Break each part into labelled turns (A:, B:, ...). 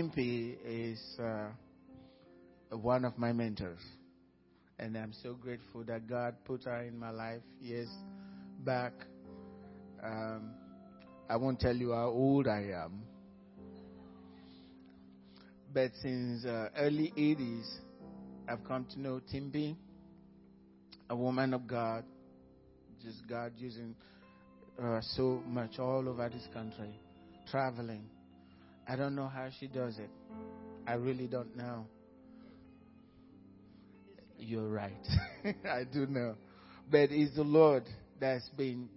A: Impy is uh, one of my mentors. And I'm so grateful that God put her in my life years back. Um, I won't tell you how old I am. But since uh, early 80s, I've come to know Timby, a woman of God, just God using uh, so much all over this country, traveling. I don't know how she does it. I really don't know. You're right. I do know. But it's the Lord that's been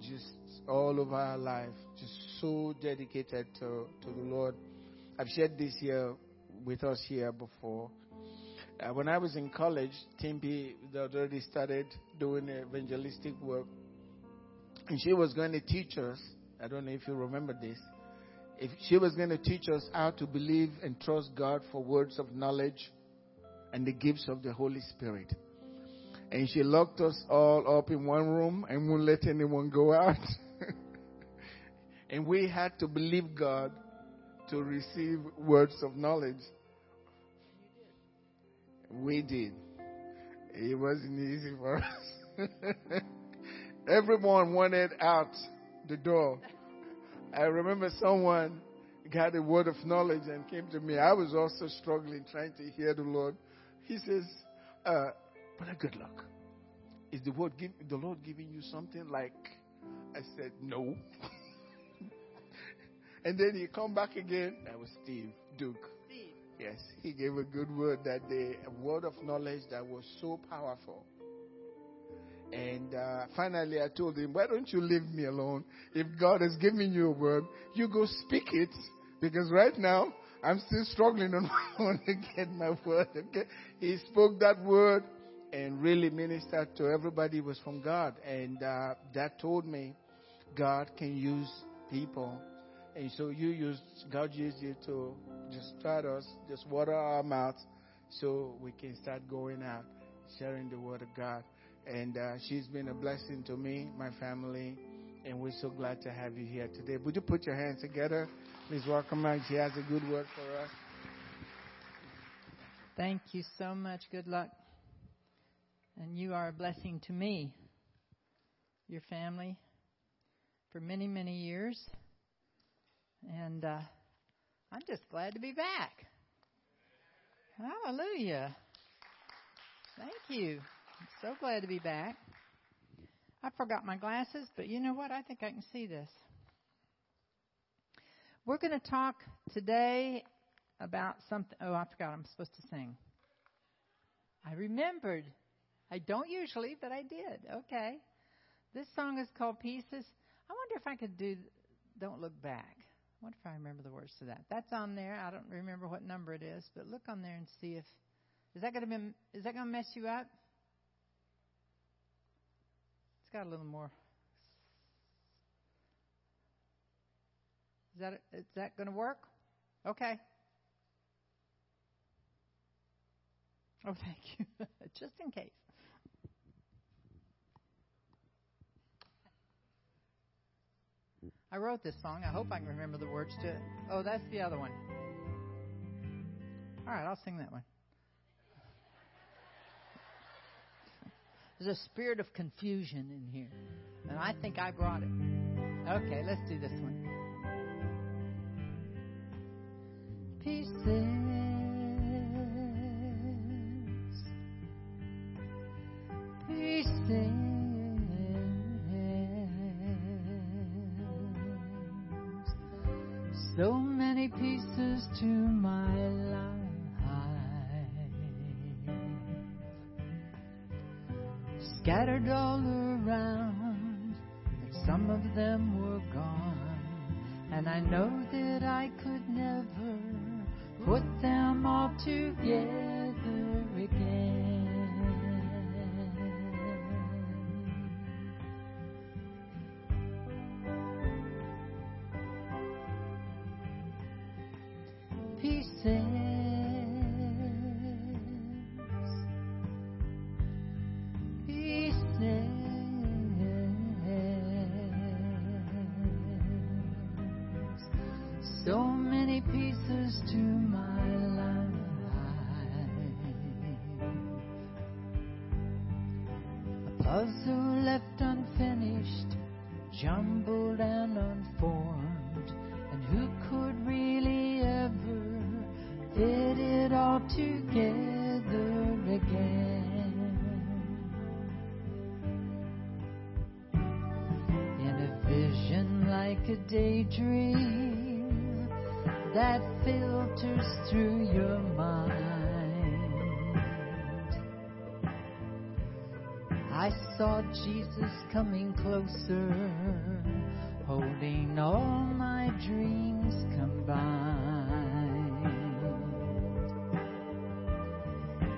A: just all over our life, just so dedicated to, to the Lord. I've shared this here with us here before. Uh, when I was in college, Timby already started doing evangelistic work. And she was going to teach us, I don't know if you remember this, if she was going to teach us how to believe and trust God for words of knowledge and the gifts of the Holy Spirit. And she locked us all up in one room and wouldn't let anyone go out. and we had to believe God to receive words of knowledge. We did. It wasn't easy for us. Everyone wanted out the door. I remember someone got a word of knowledge and came to me. I was also struggling trying to hear the Lord. He says, uh, Brother Goodluck. Is the word give, the Lord giving you something like I said no. and then he come back again. That was Steve Duke.
B: Steve.
A: Yes, he gave a good word that day, a word of knowledge that was so powerful. And uh, finally, I told him, Why don't you leave me alone? If God has given you a word, you go speak it. Because right now, I'm still struggling on my own to get my word. Okay? He spoke that word and really ministered to everybody. Was from God. And uh, that told me God can use people. And so you used, God used you to just start us, just water our mouths so we can start going out, sharing the word of God. And uh, she's been a blessing to me, my family, and we're so glad to have you here today. Would you put your hands together? Please welcome her. She has a good word for us.
B: Thank you so much. Goodluck. And you are a blessing to me, your family, for many, many years. And uh, I'm just glad to be back. Hallelujah. Thank you. So glad to be back. I forgot my glasses, but you know what? I think I can see this. We're going to talk today about something. Oh, I forgot. I'm supposed to sing. I remembered. I don't usually, but I did. Okay. This song is called Pieces. I wonder if I could do Don't Look Back. I wonder if I remember the words to that. That's on there. I don't remember what number it is, but look on there and see if is that going to is that going to mess you up? Got a little more. Is that is that going to work? Okay. Oh, thank you. Just in case. I wrote this song. I hope I can remember the words to it. Oh, that's the other one. All right, I'll sing that one. There's a spirit of confusion in here, and I think I brought it. Okay, let's do this one. Pieces, pieces. So many pieces to my life, scattered all around, and some of them were gone. And I know that I could never put them all together a daydream that filters through your mind. I saw Jesus coming closer, holding all my dreams combined.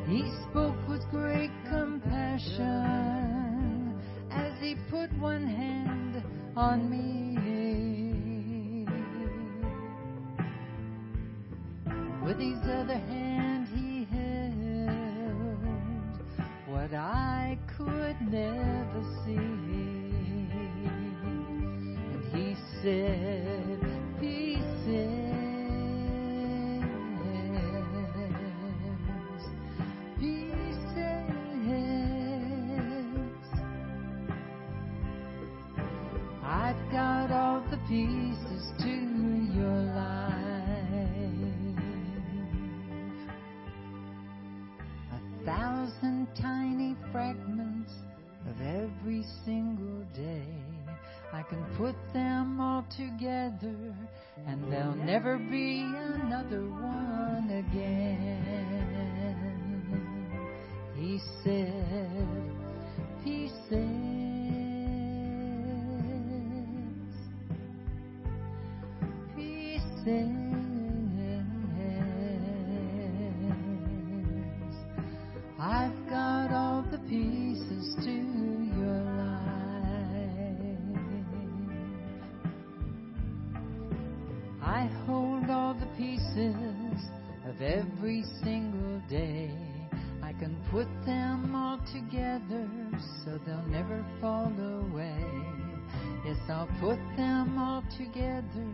B: He spoke with great compassion as he put one hand on me. Of every single day. I can put them all together so they'll never fall away. Yes, I'll put them all together,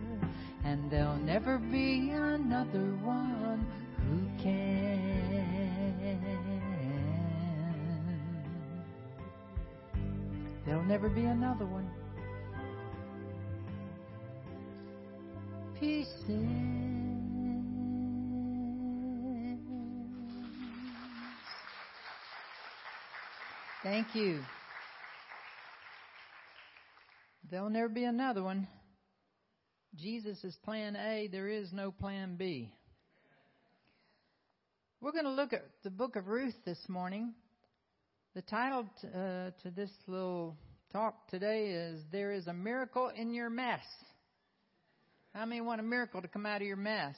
B: and there'll never be another one who can. There'll never be another one. Pieces. Thank you. There'll never be another one. Jesus is plan A, there is no plan B. We're going to look at the book of Ruth this morning. The title t- uh, to this little talk today is There is a Miracle in Your Mess. How many want a miracle to come out of your mess?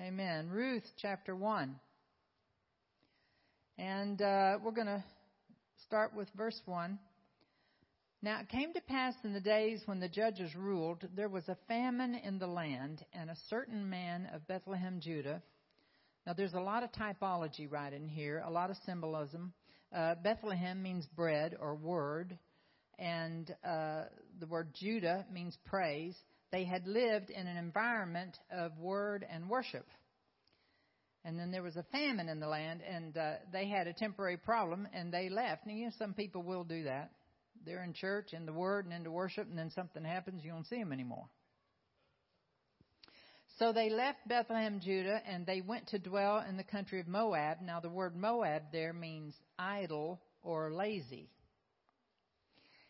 B: Amen. Ruth chapter 1. And uh, we're going to start with verse 1. Now it came to pass in the days when the judges ruled, there was a famine in the land, and a certain man of Bethlehem, Judah. Now there's a lot of typology right in here, a lot of symbolism. Uh, Bethlehem means bread or word, and uh, the word Judah means praise. They had lived in an environment of word and worship. And then there was a famine in the land, and uh, they had a temporary problem, and they left. Now, you know, some people will do that. They're in church, in the Word, and into worship, and then something happens, you don't see them anymore. So they left Bethlehem, Judah, and they went to dwell in the country of Moab. Now, the word Moab there means idle or lazy.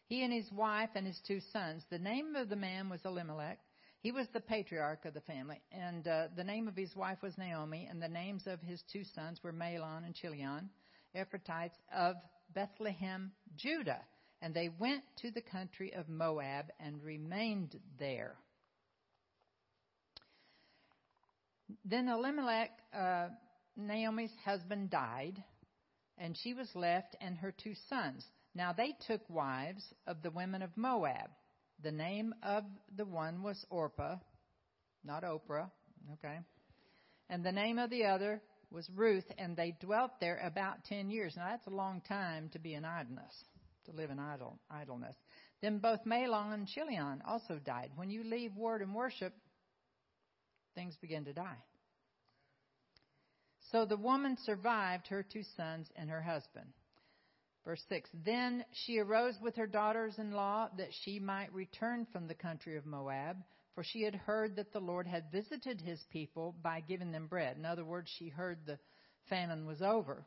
B: He and his wife and his two sons. The name of the man was Elimelech. He was the patriarch of the family, and uh, the name of his wife was Naomi, and the names of his two sons were Mahlon and Chilion, Ephrathites of Bethlehem, Judah. And they went to the country of Moab and remained there. Then Elimelech, uh, Naomi's husband, died, and she was left and her two sons. Now they took wives of the women of Moab. The name of the one was Orpah, not Oprah, okay? And the name of the other was Ruth, and they dwelt there about ten years. Now that's a long time to be in idleness, to live in idle, idleness. Then both Mahlon and Chilion also died. When you leave word and worship, things begin to die. So the woman survived her two sons and her husband. Verse 6 Then she arose with her daughters in law that she might return from the country of Moab, for she had heard that the Lord had visited his people by giving them bread. In other words, she heard the famine was over.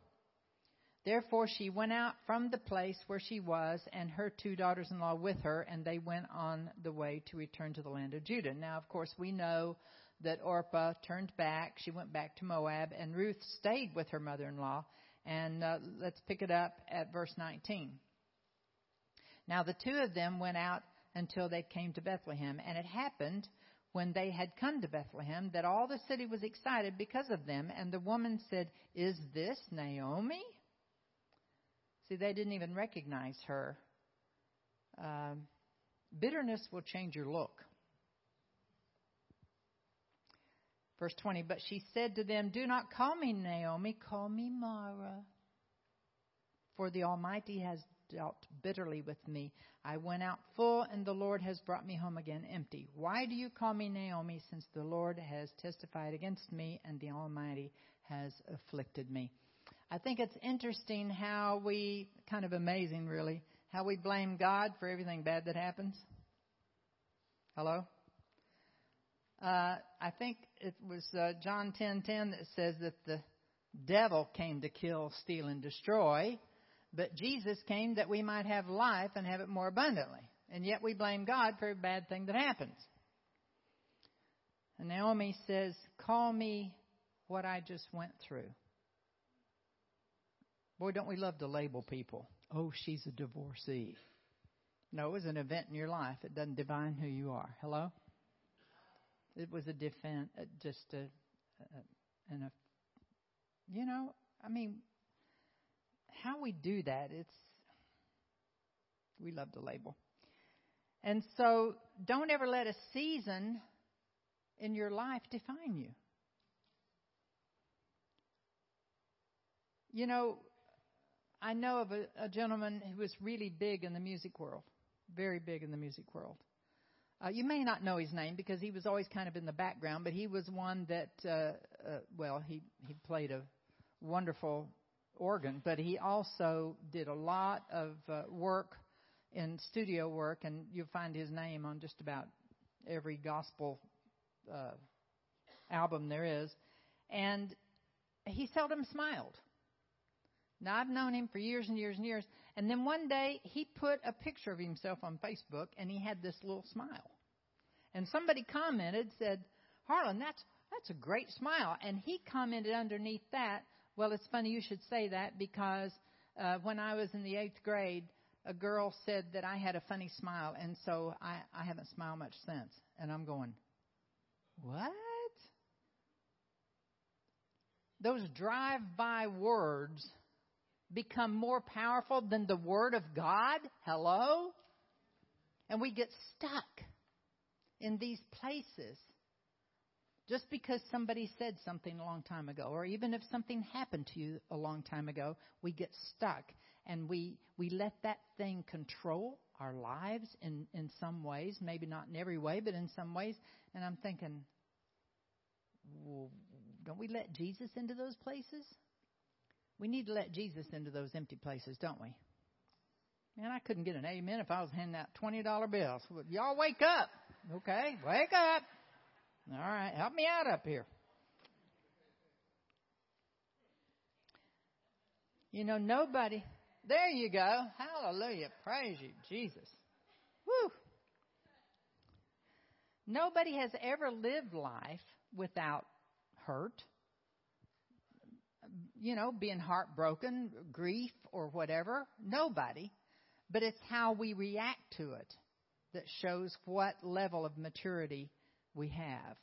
B: Therefore she went out from the place where she was, and her two daughters in law with her, and they went on the way to return to the land of Judah. Now, of course, we know that Orpah turned back. She went back to Moab, and Ruth stayed with her mother in law. And uh, let's pick it up at verse 19. Now the two of them went out until they came to Bethlehem. And it happened when they had come to Bethlehem that all the city was excited because of them. And the woman said, Is this Naomi? See, they didn't even recognize her. Um, bitterness will change your look. Verse 20, but she said to them, Do not call me Naomi, call me Mara. For the Almighty has dealt bitterly with me. I went out full, and the Lord has brought me home again empty. Why do you call me Naomi, since the Lord has testified against me, and the Almighty has afflicted me? I think it's interesting how we, kind of amazing really, how we blame God for everything bad that happens. Hello? Uh, I think it was uh, John 10:10 that says that the devil came to kill, steal, and destroy, but Jesus came that we might have life and have it more abundantly. And yet we blame God for a bad thing that happens. And Naomi says, "Call me what I just went through." Boy, don't we love to label people? Oh, she's a divorcee. No, it was an event in your life. It doesn't define who you are. Hello? It was a defense, uh, just a, a, and a, you know, I mean, how we do that, it's, we love to label. And so don't ever let a season in your life define you. You know, I know of a, a gentleman who was really big in the music world, very big in the music world. Uh, you may not know his name because he was always kind of in the background, but he was one that, uh, uh, well, he he played a wonderful organ, but he also did a lot of uh, work in studio work, and you'll find his name on just about every gospel uh, album there is. And he seldom smiled. Now I've known him for years and years and years, and then one day he put a picture of himself on Facebook and he had this little smile. And somebody commented, said, Harlan, that's, that's a great smile. And he commented underneath that, well, it's funny you should say that because uh, when I was in the eighth grade, a girl said that I had a funny smile, and so I, I haven't smiled much since. And I'm going, what? Those drive by words become more powerful than the Word of God? Hello? And we get stuck in these places just because somebody said something a long time ago, or even if something happened to you a long time ago, we get stuck and we, we let that thing control our lives in, in some ways, maybe not in every way, but in some ways. And I'm thinking, well, don't we let Jesus into those places? We need to let Jesus into those empty places, don't we? Man, I couldn't get an amen if I was handing out $20 bills. Y'all wake up. Okay, wake up. All right, help me out up here. You know, nobody. There you go. Hallelujah. Praise you, Jesus. Woo. Nobody has ever lived life without hurt, you know, being heartbroken, grief, or whatever. Nobody. But it's how we react to it that shows what level of maturity we have.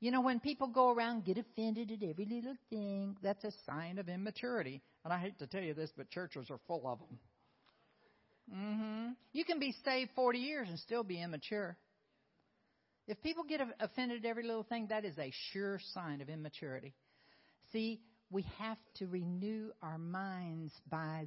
B: You know, when people go around get offended at every little thing, that's a sign of immaturity. And I hate to tell you this, but churches are full of them. Mm-hmm. You can be saved 40 years and still be immature. If people get offended at every little thing, that is a sure sign of immaturity. See, we have to renew our minds by,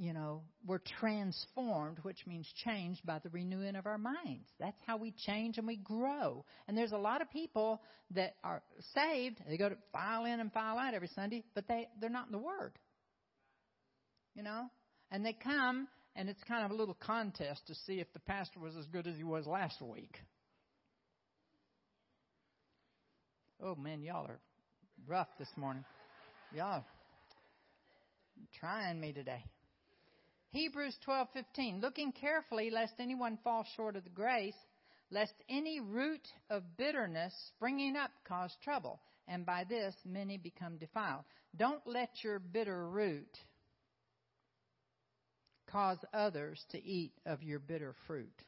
B: you know, we're transformed, which means changed by the renewing of our minds. That's how we change and we grow. And there's a lot of people that are saved. They go to file in and file out every Sunday, but they, they're not in the Word. You know? And they come, and it's kind of a little contest to see if the pastor was as good as he was last week. Oh man, y'all are rough this morning. Y'all trying me today. Hebrews 12:15 looking carefully lest anyone fall short of the grace lest any root of bitterness springing up cause trouble and by this many become defiled. Don't let your bitter root cause others to eat of your bitter fruit.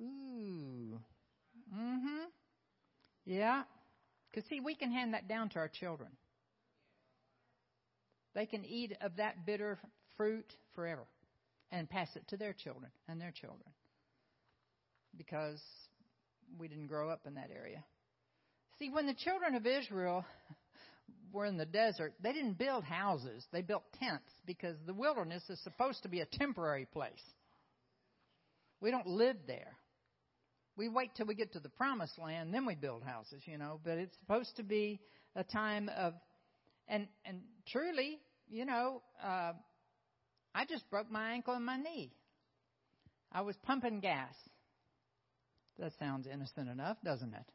B: Ooh. Mm Mhm. Yeah. Cuz see we can hand that down to our children. They can eat of that bitter fruit forever and pass it to their children and their children because we didn't grow up in that area. See, when the children of Israel were in the desert, they didn't build houses, they built tents because the wilderness is supposed to be a temporary place. We don't live there. We wait till we get to the promised land, then we build houses, you know, but it's supposed to be a time of and and truly, you know, uh, I just broke my ankle and my knee. I was pumping gas. That sounds innocent enough, doesn't it?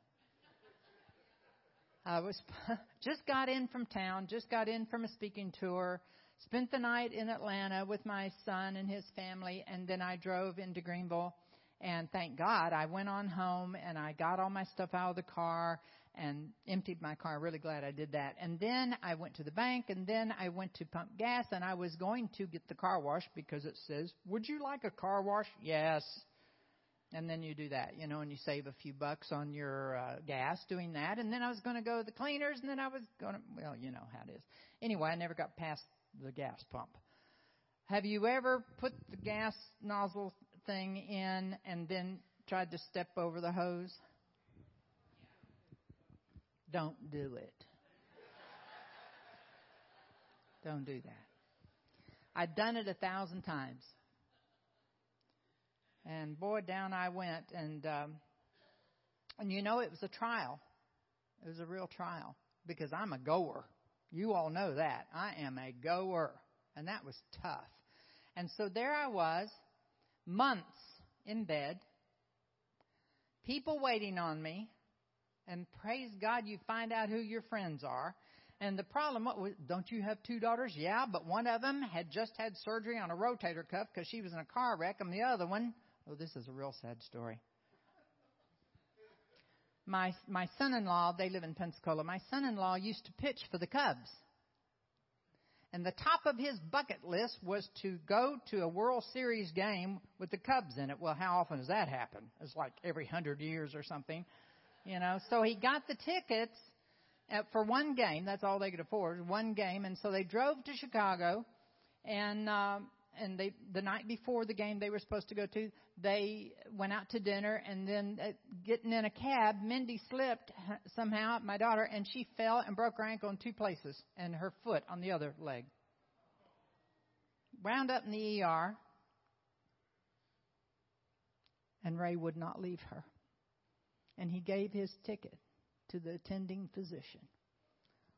B: I was just got in from town, just got in from a speaking tour, spent the night in Atlanta with my son and his family, and then I drove into Greenville. And thank God I went on home and I got all my stuff out of the car and emptied my car. Really glad I did that. And then I went to the bank and then I went to pump gas and I was going to get the car wash because it says, Would you like a car wash? Yes. And then you do that, you know, and you save a few bucks on your uh, gas doing that. And then I was going to go to the cleaners and then I was going to, well, you know how it is. Anyway, I never got past the gas pump. Have you ever put the gas nozzle thing in and then tried to step over the hose? Don't do it. Don't do that. I'd done it a thousand times. And boy, down I went, and um, and you know it was a trial. It was a real trial because I'm a goer. You all know that I am a goer, and that was tough. And so there I was, months in bed, people waiting on me, and praise God, you find out who your friends are. And the problem, was, don't you have two daughters? Yeah, but one of them had just had surgery on a rotator cuff because she was in a car wreck, and the other one, oh, this is a real sad story. My my son-in-law, they live in Pensacola. My son-in-law used to pitch for the Cubs. And the top of his bucket list was to go to a World Series game with the Cubs in it. Well, how often does that happen? It's like every hundred years or something. You know, so he got the tickets for one game. That's all they could afford, one game. And so they drove to Chicago, and uh, and they the night before the game they were supposed to go to, they went out to dinner, and then uh, getting in a cab, Mindy slipped somehow, my daughter, and she fell and broke her ankle in two places, and her foot on the other leg. Wound up in the ER, and Ray would not leave her and he gave his ticket to the attending physician.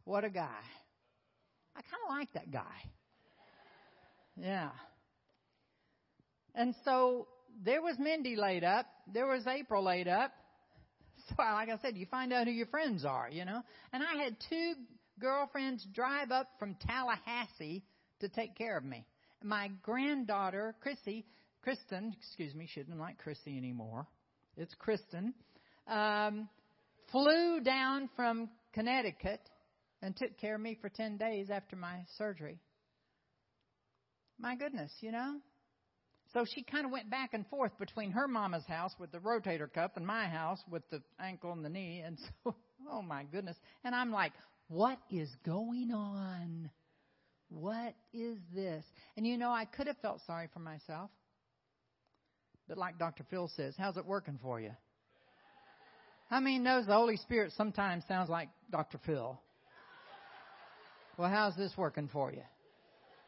B: What a guy. I kind of like that guy. Yeah. And so there was Mindy laid up. There was April laid up. So, like I said, you find out who your friends are, you know. And I had two girlfriends drive up from Tallahassee to take care of me. My granddaughter, Chrissy, Kristen, excuse me, she didn't like Chrissy anymore. It's Kristen um, flew down from Connecticut and took care of me for 10 days after my surgery. My goodness, you know? So she kind of went back and forth between her mama's house with the rotator cuff and my house with the ankle and the knee. And so, oh my goodness. And I'm like, what is going on? What is this? And you know, I could have felt sorry for myself. But like Dr. Phil says, how's it working for you? How many knows the Holy Spirit sometimes sounds like Dr. Phil? Well, how's this working for you?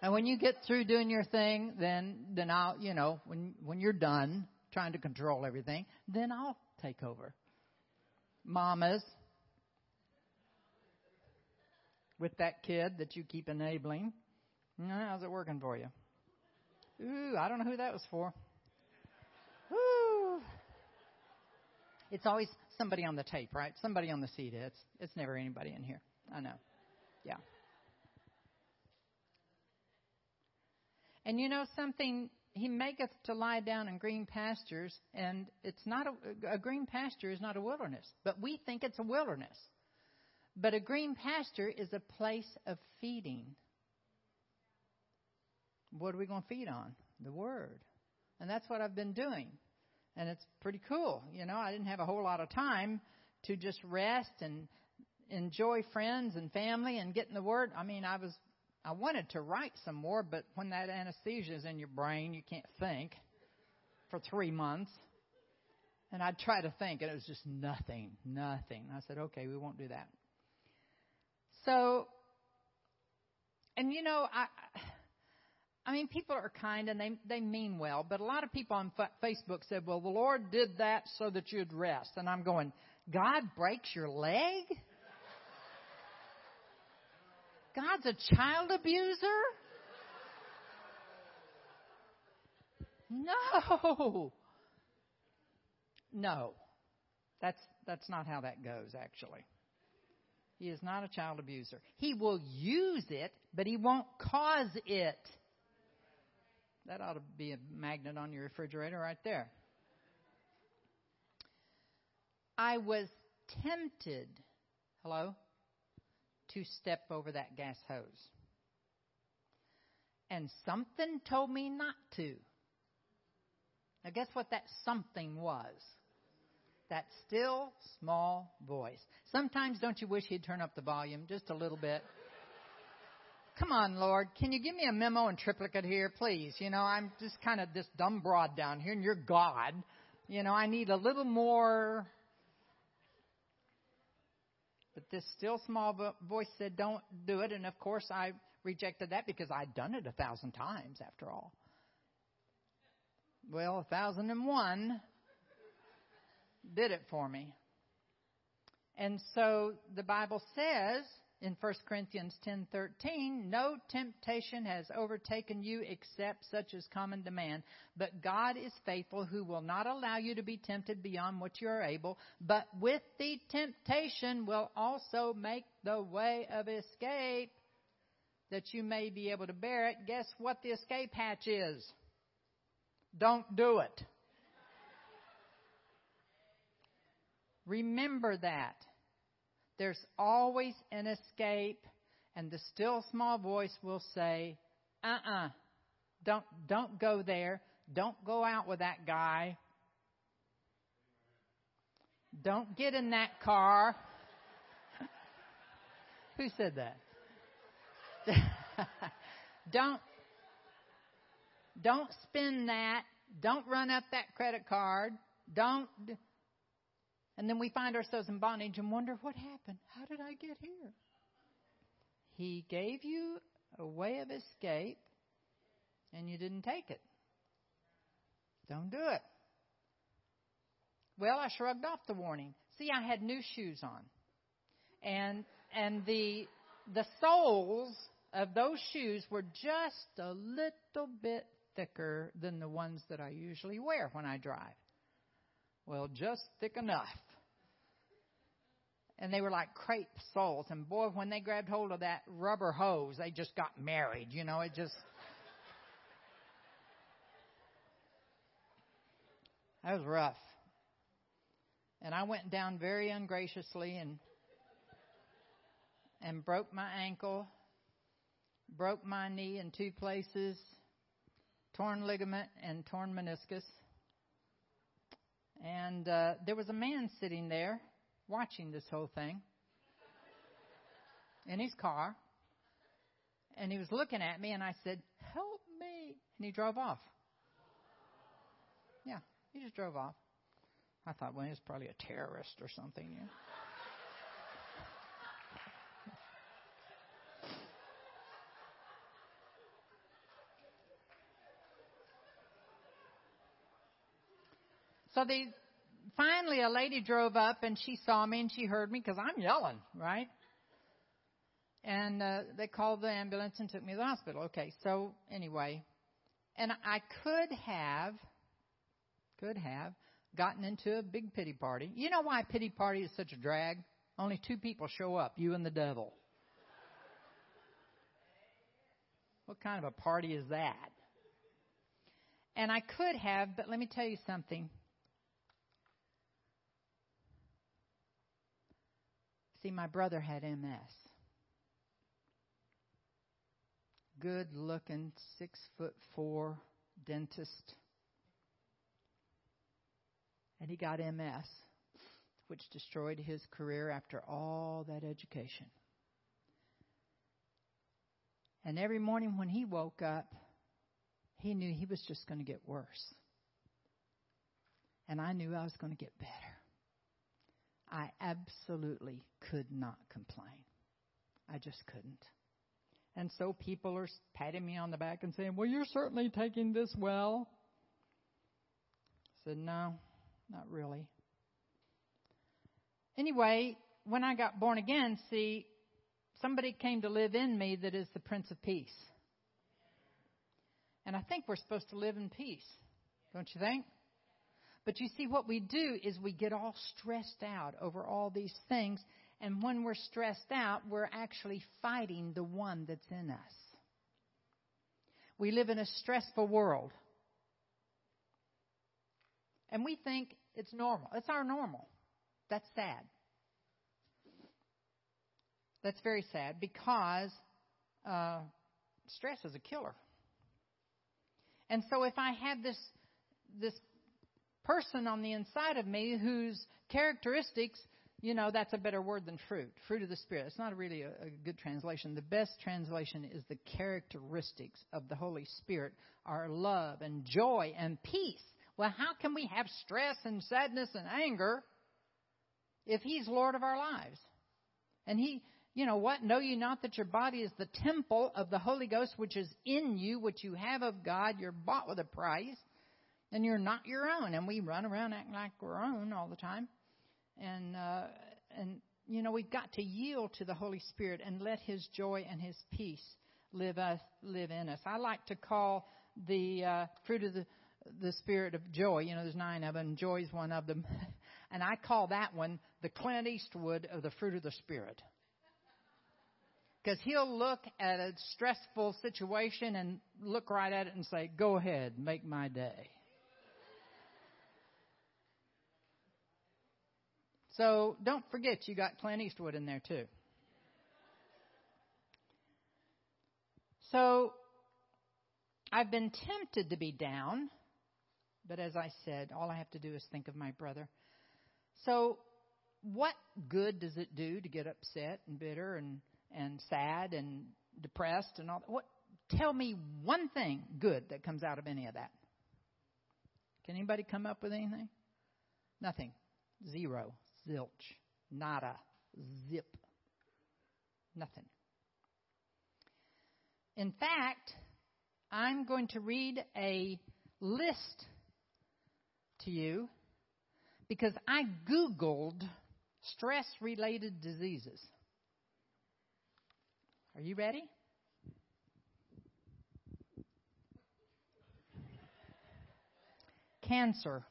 B: And when you get through doing your thing, then then I'll you know when when you're done trying to control everything, then I'll take over. Mamas, with that kid that you keep enabling, How's it working for you? Ooh, I don't know who that was for. Ooh. It's always somebody on the tape, right? Somebody on the CD. It's it's never anybody in here. I know. Yeah. And you know something? He maketh to lie down in green pastures, and it's not a, a green pasture is not a wilderness, but we think it's a wilderness. But a green pasture is a place of feeding. What are we going to feed on? The Word. And that's what I've been doing. And it's pretty cool. You know, I didn't have a whole lot of time to just rest and enjoy friends and family and get in the Word. I mean, I was, I wanted to write some more, but when that anesthesia is in your brain, you can't think for three months. And I'd try to think, and it was just nothing, nothing. I said, okay, we won't do that. So, and you know, I, I mean, people are kind and they they mean well, but a lot of people on Facebook said, "Well, the Lord did that so that you'd rest," and I'm going, "God breaks your leg? God's a child abuser? No, no, that's that's not how that goes, actually." He is not a child abuser. He will use it, but he won't cause it. That ought to be a magnet on your refrigerator right there. I was tempted, hello, to step over that gas hose. And something told me not to. Now, guess what that something was? that still small voice. Sometimes don't you wish he'd turn up the volume just a little bit? Come on, Lord, can you give me a memo in triplicate here, please? You know, I'm just kind of this dumb broad down here, and you're God. You know, I need a little more. But this still small voice said, don't do it. And of course, I rejected that because I'd done it a thousand times after all. Well, a thousand and one did it for me. And so the Bible says in 1 Corinthians 10:13, "No temptation has overtaken you except such as common demand, but God is faithful who will not allow you to be tempted beyond what you are able, but with the temptation will also make the way of escape that you may be able to bear it." Guess what the escape hatch is? Don't do it. Remember that. There's always an escape, and the still small voice will say, uh uh-uh, uh, don't, don't go there. Don't go out with that guy. Don't get in that car. Who said that? don't don't spend that. Don't run up that credit card. Don't and then we find ourselves in bondage and wonder, what happened? How did I get here? He gave you a way of escape, and you didn't take it. Don't do it. Well, I shrugged off the warning. See, I had new shoes on. And and the the soles of those shoes were just a little bit thicker than the ones that I usually wear when I drive. Well, just thick enough. And they were like crepe soles. And boy, when they grabbed hold of that rubber hose, they just got married. You know, it just. That was rough. And I went down very ungraciously and and broke my ankle, broke my knee in two places, torn ligament and torn meniscus. And uh, there was a man sitting there watching this whole thing in his car. And he was looking at me, and I said, Help me. And he drove off. Yeah, he just drove off. I thought, well, he's probably a terrorist or something. Yeah. So they finally, a lady drove up and she saw me and she heard me because I'm yelling, right? and uh, they called the ambulance and took me to the hospital. Okay, so anyway, and I could have, could have gotten into a big pity party. You know why pity party is such a drag? Only two people show up, you and the devil. What kind of a party is that? And I could have, but let me tell you something. See, my brother had MS. Good looking, six foot four dentist. And he got MS, which destroyed his career after all that education. And every morning when he woke up, he knew he was just going to get worse. And I knew I was going to get better. I absolutely could not complain. I just couldn't. And so people are patting me on the back and saying, Well, you're certainly taking this well. I said, No, not really. Anyway, when I got born again, see, somebody came to live in me that is the Prince of Peace. And I think we're supposed to live in peace, don't you think? But you see, what we do is we get all stressed out over all these things. And when we're stressed out, we're actually fighting the one that's in us. We live in a stressful world. And we think it's normal. It's our normal. That's sad. That's very sad because uh, stress is a killer. And so if I have this this person on the inside of me whose characteristics, you know, that's a better word than fruit. Fruit of the Spirit. It's not really a, a good translation. The best translation is the characteristics of the Holy Spirit are love and joy and peace. Well, how can we have stress and sadness and anger if He's Lord of our lives? And He you know what? Know you not that your body is the temple of the Holy Ghost, which is in you, which you have of God. You're bought with a price, and you're not your own. And we run around acting like we're own all the time. And uh, and you know we've got to yield to the Holy Spirit and let His joy and His peace live us live in us. I like to call the uh, fruit of the the spirit of joy. You know, there's nine of them. Joy is one of them, and I call that one the Clint Eastwood of the fruit of the spirit. Because he'll look at a stressful situation and look right at it and say, Go ahead, make my day. So don't forget you got Clint Eastwood in there too. So I've been tempted to be down, but as I said, all I have to do is think of my brother. So what good does it do to get upset and bitter and and sad and depressed and all that? what tell me one thing good that comes out of any of that can anybody come up with anything nothing zero zilch nada zip nothing. In fact i'm going to read a list to you because i googled stress related diseases. Are you ready? Cancer,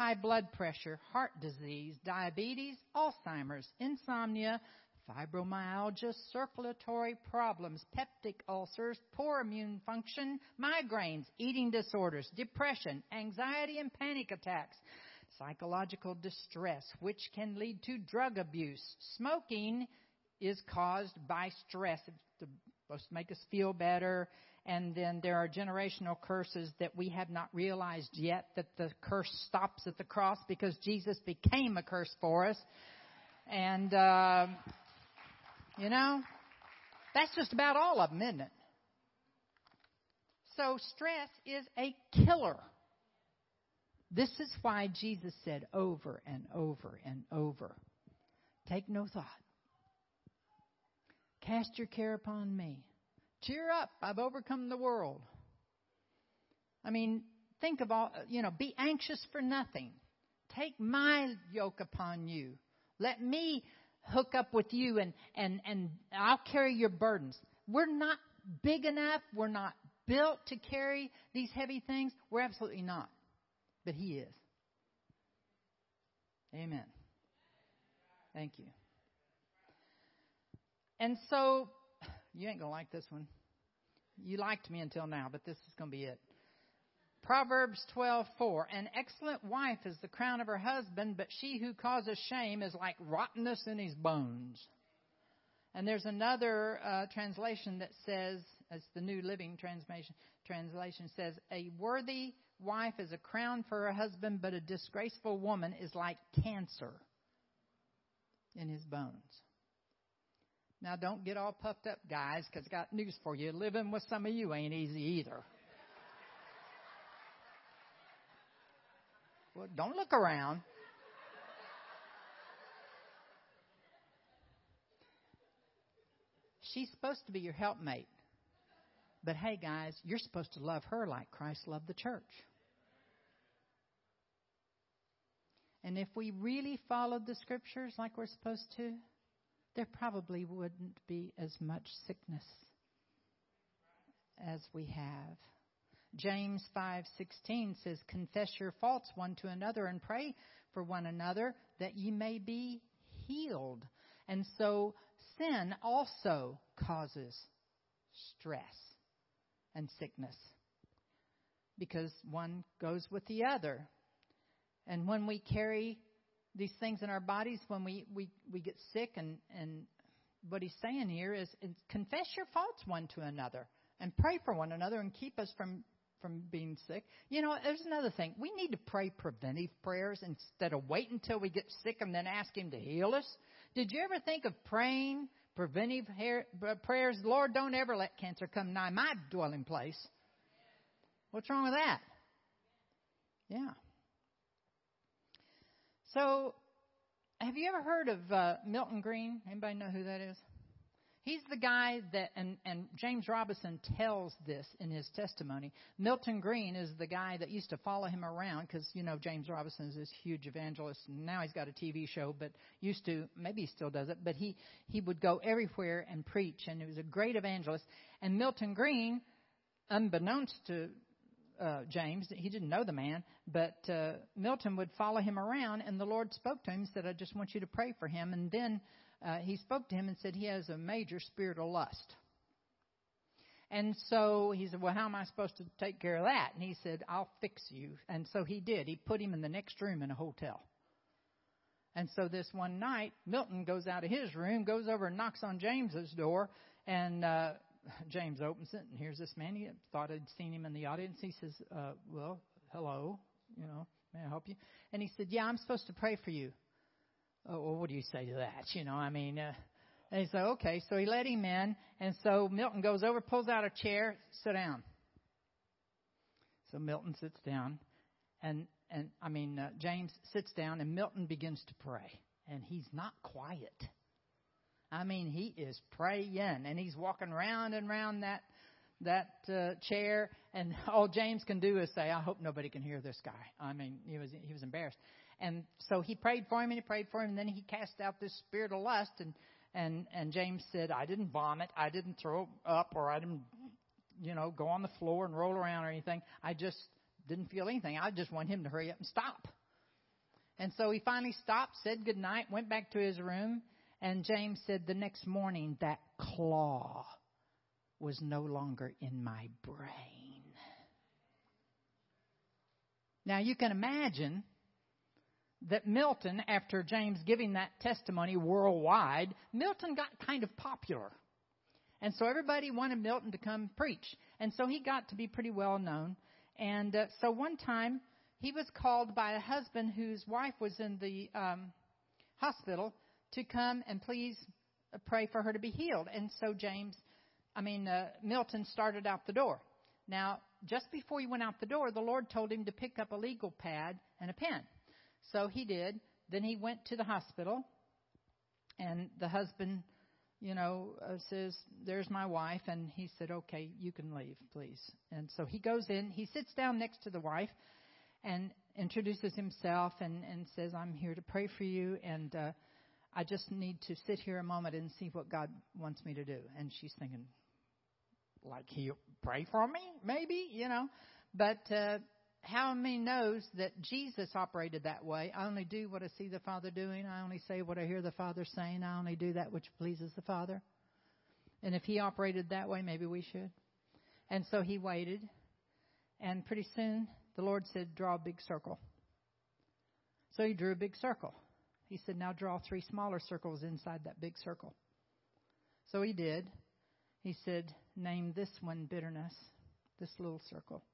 B: high blood pressure, heart disease, diabetes, Alzheimer's, insomnia, fibromyalgia, circulatory problems, peptic ulcers, poor immune function, migraines, eating disorders, depression, anxiety and panic attacks, psychological distress, which can lead to drug abuse, smoking, is caused by stress. It's supposed to make us feel better. And then there are generational curses that we have not realized yet that the curse stops at the cross because Jesus became a curse for us. And, uh, you know, that's just about all of them, isn't it? So stress is a killer. This is why Jesus said over and over and over, take no thought Cast your care upon me. Cheer up. I've overcome the world. I mean, think of all, you know, be anxious for nothing. Take my yoke upon you. Let me hook up with you and, and, and I'll carry your burdens. We're not big enough. We're not built to carry these heavy things. We're absolutely not. But He is. Amen. Thank you. And so, you ain't going to like this one. You liked me until now, but this is going to be it. Proverbs 12:4 An excellent wife is the crown of her husband, but she who causes shame is like rottenness in his bones. And there's another uh, translation that says, as the New Living Translation translation says, a worthy wife is a crown for her husband, but a disgraceful woman is like cancer in his bones. Now, don't get all puffed up, guys, because I got news for you. Living with some of you ain't easy either. Well, don't look around. She's supposed to be your helpmate. But hey, guys, you're supposed to love her like Christ loved the church. And if we really followed the scriptures like we're supposed to, there probably wouldn't be as much sickness as we have. James 5:16 says, "Confess your faults one to another and pray for one another that ye may be healed." And so sin also causes stress and sickness because one goes with the other. And when we carry these things in our bodies, when we, we, we get sick, and, and what he's saying here is, is confess your faults one to another and pray for one another and keep us from from being sick. You know, there's another thing. We need to pray preventive prayers instead of wait until we get sick and then ask Him to heal us. Did you ever think of praying preventive hair, uh, prayers? Lord, don't ever let cancer come nigh my dwelling place. What's wrong with that? Yeah. So, have you ever heard of uh, Milton Green? Anybody know who that is? He's the guy that, and, and James Robison tells this in his testimony. Milton Green is the guy that used to follow him around because, you know, James Robison is this huge evangelist. And now he's got a TV show, but used to, maybe he still does it, but he, he would go everywhere and preach, and he was a great evangelist. And Milton Green, unbeknownst to uh, James, he didn't know the man, but uh, Milton would follow him around, and the Lord spoke to him and said, I just want you to pray for him. And then uh, he spoke to him and said he has a major spiritual lust. And so he said, Well, how am I supposed to take care of that? And he said, I'll fix you. And so he did. He put him in the next room in a hotel. And so this one night, Milton goes out of his room, goes over and knocks on James's door, and uh, James opens it, and here's this man. He thought I'd seen him in the audience. He says, uh, Well, hello, you know, may I help you? And he said, Yeah, I'm supposed to pray for you oh, well, what do you say to that? You know, I mean, uh, and he said, okay. So he let him in, and so Milton goes over, pulls out a chair, sit down. So Milton sits down, and and I mean uh, James sits down, and Milton begins to pray, and he's not quiet. I mean, he is praying, and he's walking round and round that that uh, chair, and all James can do is say, "I hope nobody can hear this guy." I mean, he was he was embarrassed, and so he prayed for him and he prayed for him. And then he cast out this spirit of lust. And, and, and James said, I didn't vomit. I didn't throw up or I didn't, you know, go on the floor and roll around or anything. I just didn't feel anything. I just want him to hurry up and stop. And so he finally stopped, said good night, went back to his room. And James said the next morning that claw was no longer in my brain. Now you can imagine that Milton, after James giving that testimony worldwide, Milton got kind of popular. And so everybody wanted Milton to come preach. And so he got to be pretty well known. And uh, so one time he was called by a husband whose wife was in the um, hospital to come and please pray for her to be healed. And so James, I mean, uh, Milton started out the door. Now, just before he went out the door, the Lord told him to pick up a legal pad and a pen. So he did. Then he went to the hospital, and the husband, you know, uh, says, There's my wife. And he said, Okay, you can leave, please. And so he goes in, he sits down next to the wife and introduces himself and, and says, I'm here to pray for you. And uh, I just need to sit here a moment and see what God wants me to do. And she's thinking, like he'll pray for me, maybe, you know. But uh, how many knows that Jesus operated that way? I only do what I see the Father doing. I only say what I hear the Father saying. I only do that which pleases the Father. And if he operated that way, maybe we should. And so he waited. And pretty soon the Lord said, Draw a big circle. So he drew a big circle. He said, Now draw three smaller circles inside that big circle. So he did. He said, Name this one bitterness, this little circle.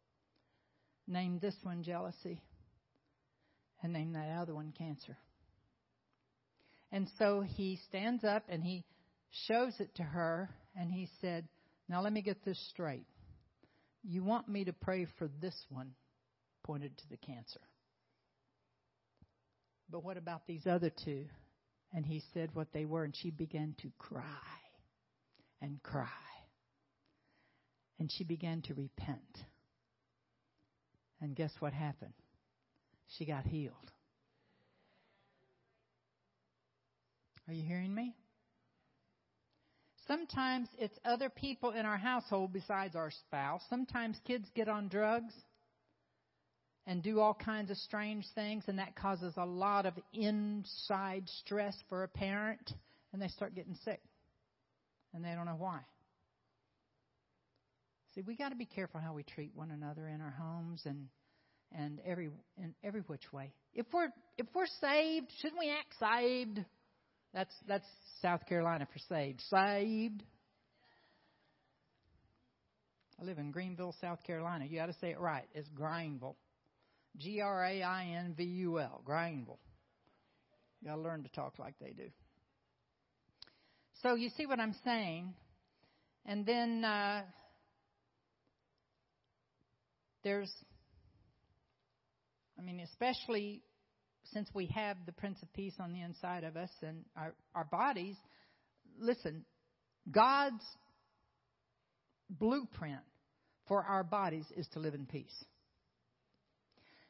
B: Name this one jealousy. And name that other one cancer. And so he stands up and he shows it to her and he said, Now let me get this straight. You want me to pray for this one, pointed to the cancer. But what about these other two? And he said what they were, and she began to cry and cry. And she began to repent. And guess what happened? She got healed. Are you hearing me? Sometimes it's other people in our household besides our spouse. Sometimes kids get on drugs and do all kinds of strange things, and that causes a lot of inside stress for a parent, and they start getting sick, and they don't know why. See, we got to be careful how we treat one another in our homes and and every in every which way. If we're if we're saved, shouldn't we act saved? That's that's South Carolina for saved. Saved. I live in Greenville, South Carolina. You got to say it right. It's Grainville. G R A I N V U L, Grainville. You got to learn to talk like they do. So you see what I'm saying? And then uh, there's, I mean, especially since we have the Prince of Peace on the inside of us and our, our bodies, listen, God's blueprint for our bodies is to live in peace.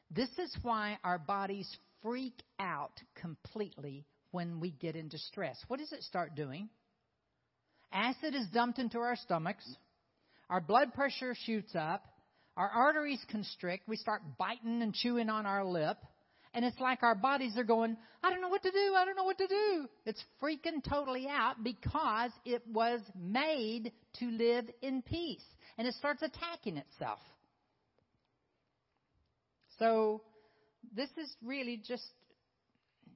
B: This is why our bodies freak out completely when we get into stress. What does it start doing? Acid is dumped into our stomachs. Our blood pressure shoots up. Our arteries constrict. We start biting and chewing on our lip. And it's like our bodies are going, I don't know what to do. I don't know what to do. It's freaking totally out because it was made to live in peace. And it starts attacking itself. So this is really just,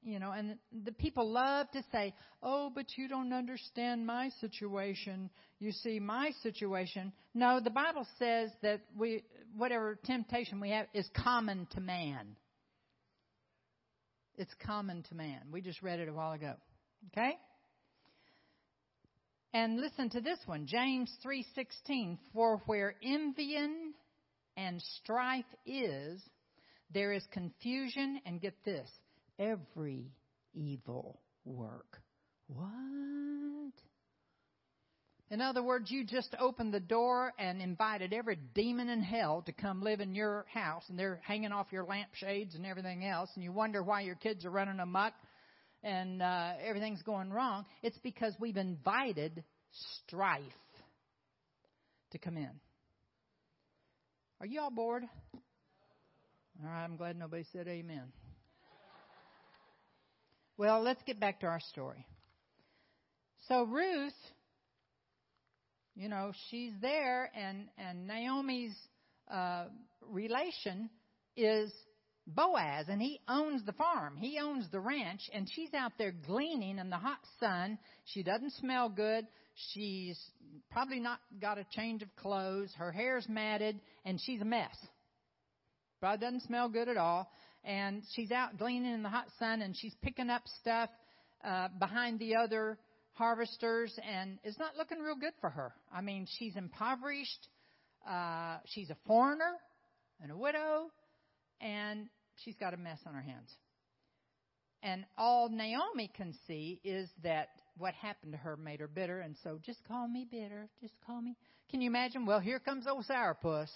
B: you know, and the people love to say, oh, but you don't understand my situation. You see, my situation. No, the Bible says that we, whatever temptation we have is common to man. It's common to man. We just read it a while ago. Okay? And listen to this one, James 3:16, for where envy and strife is, there is confusion, and get this every evil work. What? In other words, you just opened the door and invited every demon in hell to come live in your house, and they're hanging off your lampshades and everything else, and you wonder why your kids are running amok and uh, everything's going wrong. It's because we've invited strife to come in. Are you all bored? All right, I'm glad nobody said amen. Well, let's get back to our story. So Ruth, you know, she's there, and and Naomi's uh, relation is Boaz, and he owns the farm. He owns the ranch, and she's out there gleaning in the hot sun. She doesn't smell good. She's probably not got a change of clothes. Her hair's matted, and she's a mess. Probably doesn't smell good at all. And she's out gleaning in the hot sun and she's picking up stuff uh, behind the other harvesters, and it's not looking real good for her. I mean, she's impoverished. Uh, she's a foreigner and a widow, and she's got a mess on her hands. And all Naomi can see is that what happened to her made her bitter, and so just call me bitter. Just call me. Can you imagine? Well, here comes old sourpuss.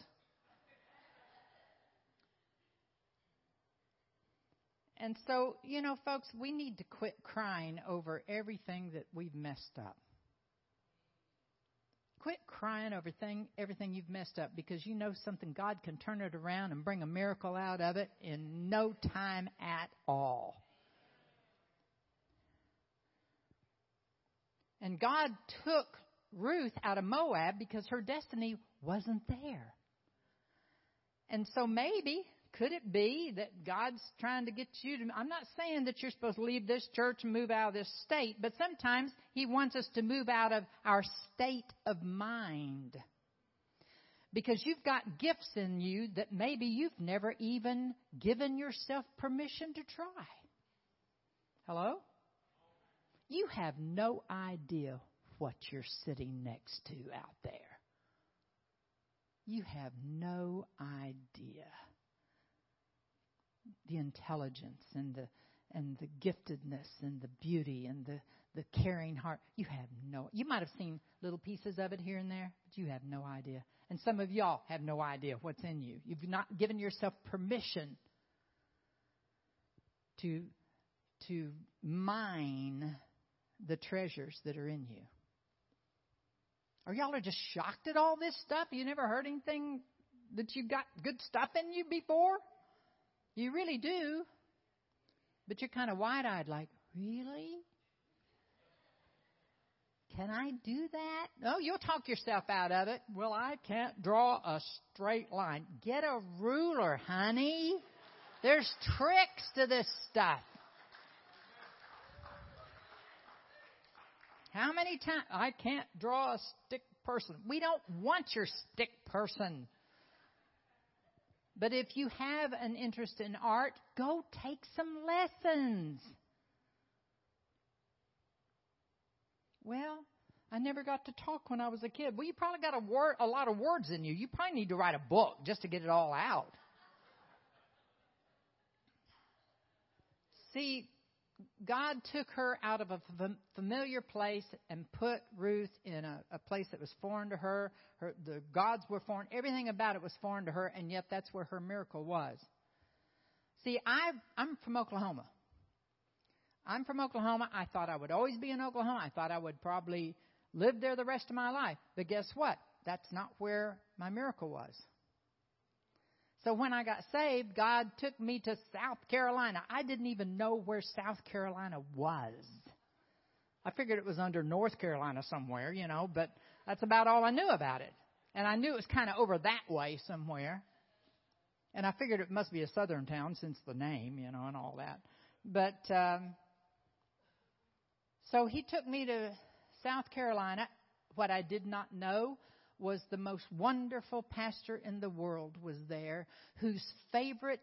B: And so, you know, folks, we need to quit crying over everything that we've messed up. Quit crying over thing, everything you've messed up because you know something. God can turn it around and bring a miracle out of it in no time at all. And God took Ruth out of Moab because her destiny wasn't there. And so maybe, could it be that God's trying to get you to, I'm not saying that you're supposed to leave this church and move out of this state, but sometimes He wants us to move out of our state of mind. Because you've got gifts in you that maybe you've never even given yourself permission to try. Hello? You have no idea what you're sitting next to out there. You have no idea the intelligence and the and the giftedness and the beauty and the the caring heart. You have no. You might have seen little pieces of it here and there, but you have no idea. And some of y'all have no idea what's in you. You've not given yourself permission to to mine the treasures that are in you. Or y'all are just shocked at all this stuff? You never heard anything that you've got good stuff in you before? You really do. But you're kind of wide eyed, like, really? Can I do that? No, you'll talk yourself out of it. Well, I can't draw a straight line. Get a ruler, honey. There's tricks to this stuff. How many times? I can't draw a stick person. We don't want your stick person. But if you have an interest in art, go take some lessons. Well, I never got to talk when I was a kid. Well, you probably got a word, a lot of words in you. You probably need to write a book just to get it all out. See, God took her out of a familiar place and put Ruth in a, a place that was foreign to her. her. The gods were foreign. Everything about it was foreign to her, and yet that's where her miracle was. See, I, I'm from Oklahoma. I'm from Oklahoma. I thought I would always be in Oklahoma. I thought I would probably live there the rest of my life. But guess what? That's not where my miracle was. So when I got saved, God took me to South Carolina. I didn't even know where South Carolina was. I figured it was under North Carolina somewhere, you know, but that's about all I knew about it. And I knew it was kind of over that way somewhere. And I figured it must be a southern town since the name, you know, and all that. But um, so he took me to South Carolina. What I did not know was the most wonderful pastor in the world was there whose favorite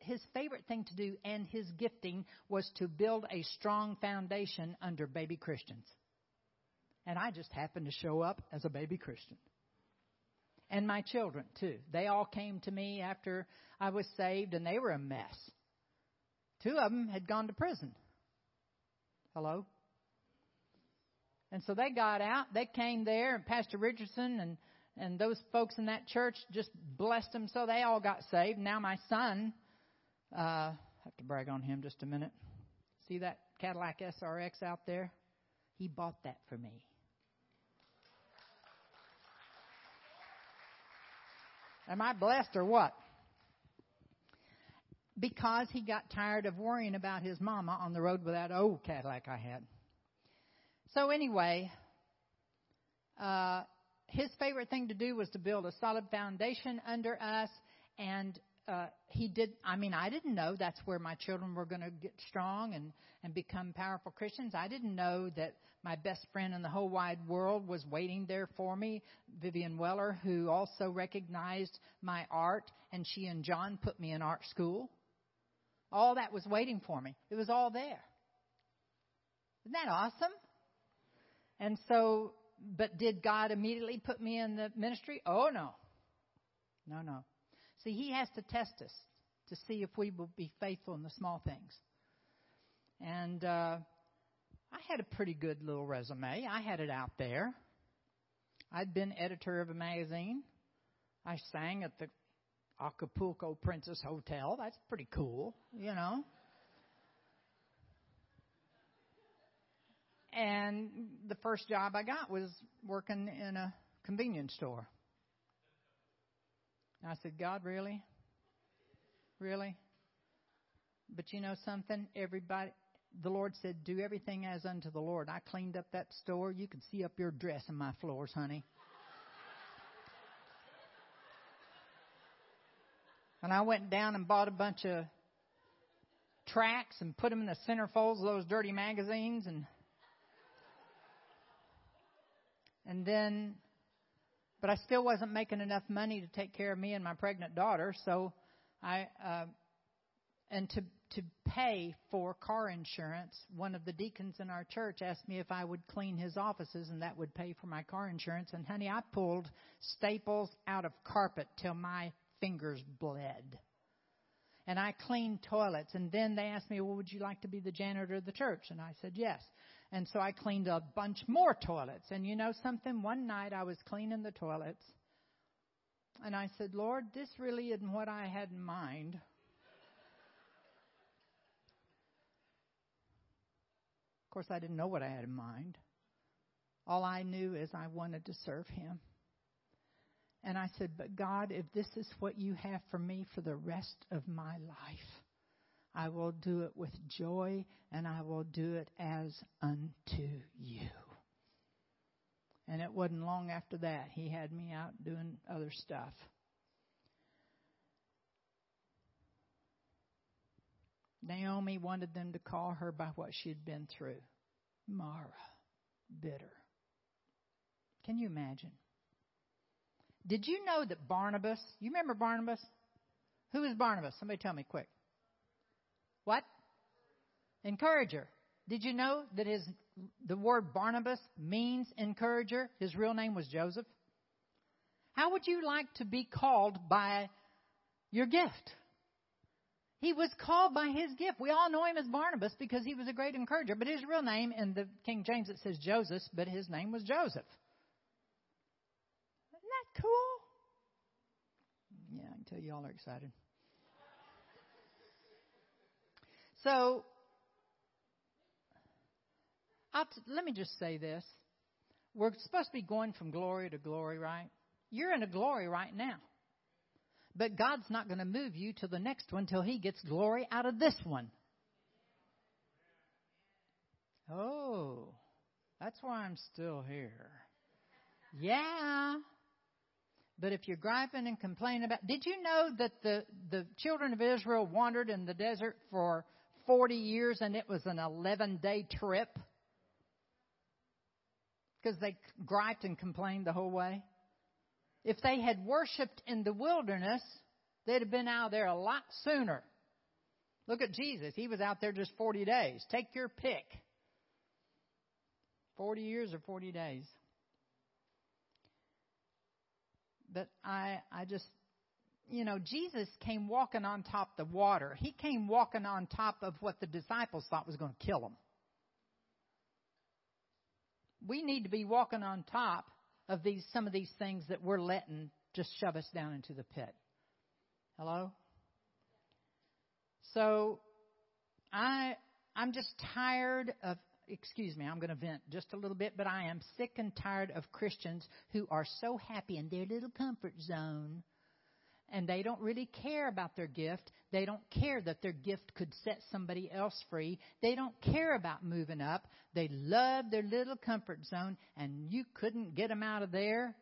B: his favorite thing to do and his gifting was to build a strong foundation under baby Christians. And I just happened to show up as a baby Christian. And my children too. They all came to me after I was saved and they were a mess. Two of them had gone to prison. Hello? And so they got out. They came there, and Pastor Richardson and and those folks in that church just blessed them, so they all got saved. Now my son, uh, I have to brag on him just a minute. See that Cadillac SRX out there? He bought that for me. Am I blessed or what? Because he got tired of worrying about his mama on the road with that old Cadillac I had. So anyway, uh, his favorite thing to do was to build a solid foundation under us, and uh, he did. I mean, I didn't know that's where my children were going to get strong and and become powerful Christians. I didn't know that my best friend in the whole wide world was waiting there for me, Vivian Weller, who also recognized my art, and she and John put me in art school. All that was waiting for me. It was all there. Isn't that awesome? And so, but did God immediately put me in the ministry? Oh, no. No, no. See, He has to test us to see if we will be faithful in the small things. And uh, I had a pretty good little resume. I had it out there. I'd been editor of a magazine. I sang at the Acapulco Princess Hotel. That's pretty cool, you know. And the first job I got was working in a convenience store. And I said, God, really? Really? But you know something? Everybody, the Lord said, do everything as unto the Lord. I cleaned up that store. You could see up your dress in my floors, honey. and I went down and bought a bunch of tracts and put them in the centerfolds of those dirty magazines and and then but I still wasn't making enough money to take care of me and my pregnant daughter so I uh and to to pay for car insurance one of the deacons in our church asked me if I would clean his offices and that would pay for my car insurance and honey I pulled staples out of carpet till my fingers bled and I cleaned toilets. And then they asked me, well, would you like to be the janitor of the church? And I said, yes. And so I cleaned a bunch more toilets. And you know something? One night I was cleaning the toilets. And I said, Lord, this really isn't what I had in mind. Of course, I didn't know what I had in mind. All I knew is I wanted to serve Him. And I said, But God, if this is what you have for me for the rest of my life, I will do it with joy and I will do it as unto you. And it wasn't long after that he had me out doing other stuff. Naomi wanted them to call her by what she had been through Mara, bitter. Can you imagine? Did you know that Barnabas, you remember Barnabas? Who is Barnabas? Somebody tell me quick. What? Encourager. Did you know that his the word Barnabas means encourager? His real name was Joseph. How would you like to be called by your gift? He was called by his gift. We all know him as Barnabas because he was a great encourager, but his real name in the King James it says Joseph, but his name was Joseph. Isn't that cool? Yeah, I can tell you all are excited. So, t- let me just say this. We're supposed to be going from glory to glory, right? You're in a glory right now. But God's not going to move you to the next one till He gets glory out of this one. Oh, that's why I'm still here. Yeah. But if you're griping and complaining about, did you know that the, the children of Israel wandered in the desert for 40 years and it was an 11 day trip? Because they griped and complained the whole way. If they had worshiped in the wilderness, they'd have been out there a lot sooner. Look at Jesus. He was out there just 40 days. Take your pick. 40 years or 40 days. But I, I just, you know, Jesus came walking on top the water. He came walking on top of what the disciples thought was going to kill him. We need to be walking on top of these some of these things that we're letting just shove us down into the pit. Hello? So I I'm just tired of excuse me, I'm going to vent just a little bit, but I am sick and tired of Christians who are so happy in their little comfort zone and they don't really care about their gift. They don't care that their gift could set somebody else free. They don't care about moving up. They love their little comfort zone and you couldn't get them out of there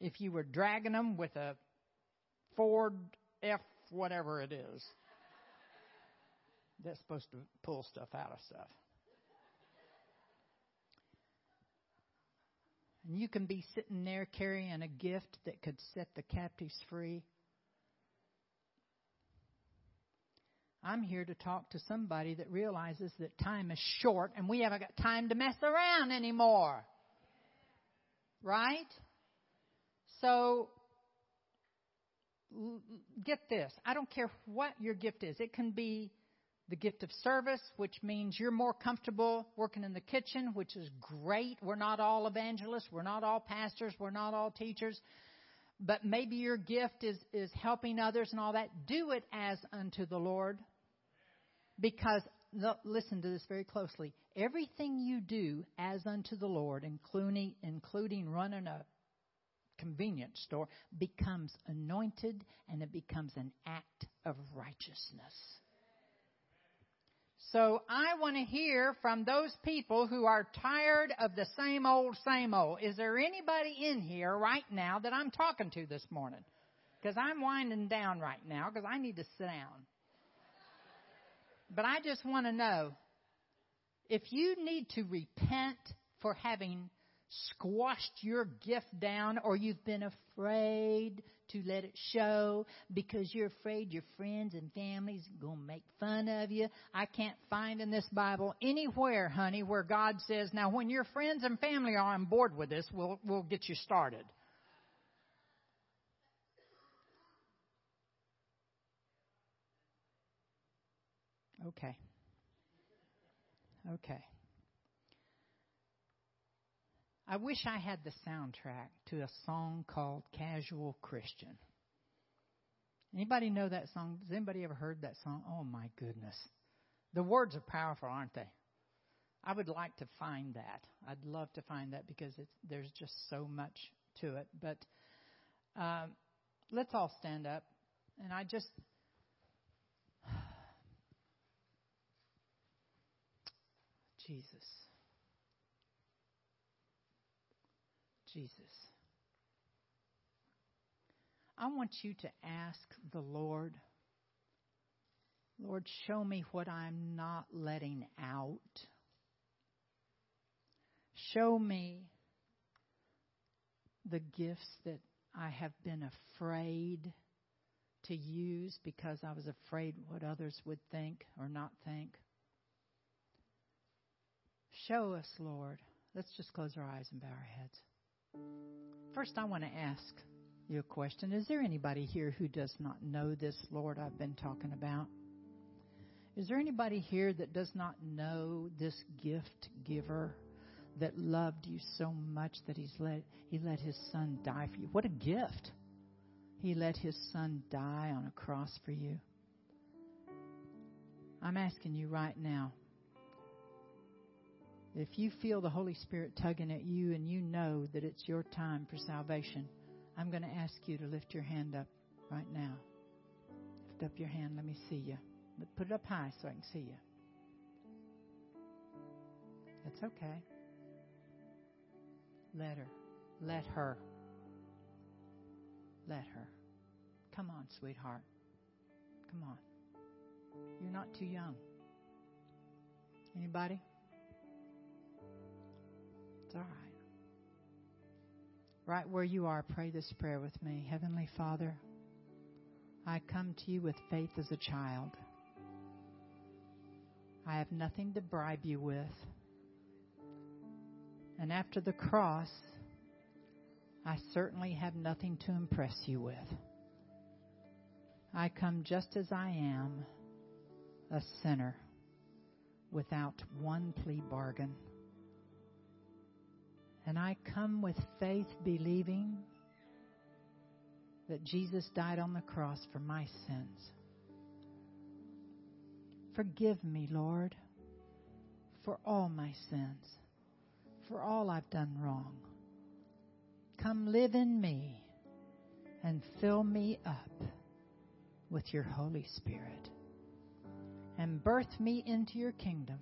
B: if you were dragging them with a Ford F whatever it is. That's supposed to pull stuff out of stuff. And you can be sitting there carrying a gift that could set the captives free. I'm here to talk to somebody that realizes that time is short and we haven't got time to mess around anymore. Right? So, get this. I don't care what your gift is. It can be the gift of service, which means you're more comfortable working in the kitchen, which is great. We're not all evangelists, we're not all pastors, we're not all teachers, but maybe your gift is, is helping others and all that. Do it as unto the Lord. Because listen to this very closely. Everything you do as unto the Lord, including including running a convenience store, becomes anointed and it becomes an act of righteousness. So I want to hear from those people who are tired of the same old, same old. Is there anybody in here right now that I'm talking to this morning? Because I'm winding down right now because I need to sit down. But I just want to know if you need to repent for having squashed your gift down or you've been afraid to let it show because you're afraid your friends and family's going to make fun of you. I can't find in this Bible anywhere, honey, where God says, now when your friends and family are on board with this, we'll, we'll get you started. Okay. Okay. I wish I had the soundtrack to a song called Casual Christian. Anybody know that song? Has anybody ever heard that song? Oh my goodness. The words are powerful, aren't they? I would like to find that. I'd love to find that because there's just so much to it. But um, let's all stand up. And I just. Jesus. Jesus. I want you to ask the Lord, Lord, show me what I'm not letting out. Show me the gifts that I have been afraid to use because I was afraid what others would think or not think. Show us, Lord. Let's just close our eyes and bow our heads. First, I want to ask you a question. Is there anybody here who does not know this Lord I've been talking about? Is there anybody here that does not know this gift giver that loved you so much that he's let he let his son die for you? What a gift. He let his son die on a cross for you. I'm asking you right now, if you feel the Holy Spirit tugging at you and you know that it's your time for salvation, I'm going to ask you to lift your hand up right now. Lift up your hand. Let me see you. Put it up high so I can see you. That's okay. Let her. Let her. Let her. Come on, sweetheart. Come on. You're not too young. Anybody? All right. Right where you are, pray this prayer with me. Heavenly Father, I come to you with faith as a child. I have nothing to bribe you with. And after the cross, I certainly have nothing to impress you with. I come just as I am, a sinner, without one plea bargain. And I come with faith believing that Jesus died on the cross for my sins. Forgive me, Lord, for all my sins, for all I've done wrong. Come live in me and fill me up with your Holy Spirit and birth me into your kingdom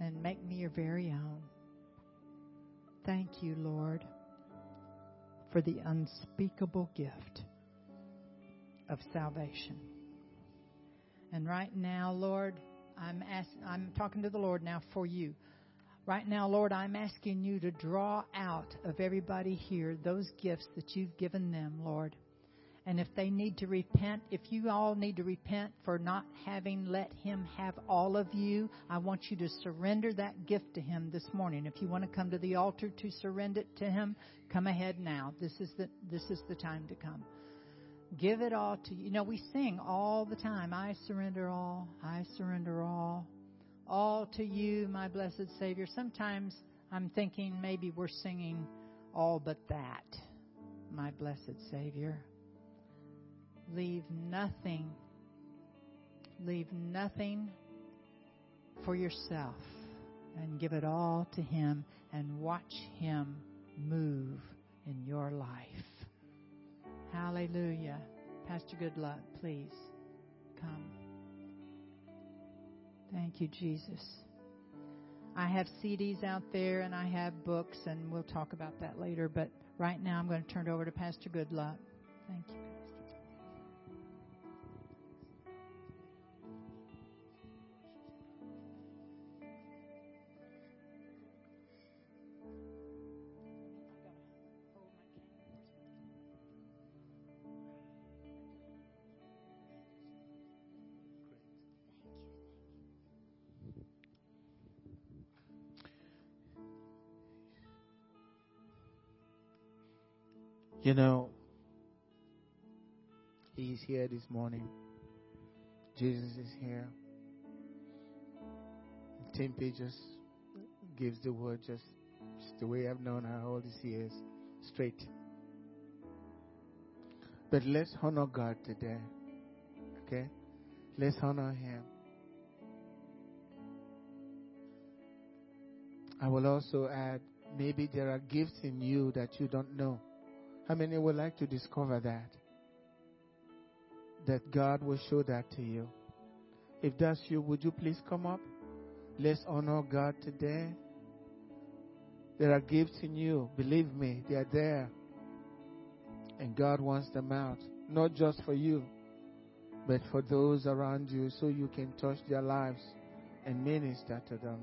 B: and make me your very own. Thank you, Lord, for the unspeakable gift of salvation. And right now, Lord, I'm ask, I'm talking to the Lord now for you. Right now, Lord, I'm asking you to draw out of everybody here those gifts that you've given them, Lord. And if they need to repent, if you all need to repent for not having let Him have all of you, I want you to surrender that gift to Him this morning. If you want to come to the altar to surrender it to Him, come ahead now. This is the, this is the time to come. Give it all to you. You know, we sing all the time, I surrender all, I surrender all, all to you, my blessed Savior. Sometimes I'm thinking maybe we're singing all but that, my blessed Savior. Leave nothing, leave nothing for yourself and give it all to Him and watch Him move in your life. Hallelujah. Pastor Goodluck, please come. Thank you, Jesus. I have CDs out there and I have books, and we'll talk about that later. But right now, I'm going to turn it over to Pastor Goodluck. Thank you.
A: You here this morning. Jesus is here. Tim just gives the word just, just the way I've known her all these years, straight. But let's honor God today. Okay? Let's honor Him. I will also add maybe there are gifts in you that you don't know. How many would like to discover that? That God will show that to you. If that's you, would you please come up? Let's honor God today. There are gifts in you. Believe me, they are there. And God wants them out. Not just for you, but for those around you so you can touch their lives and minister to them.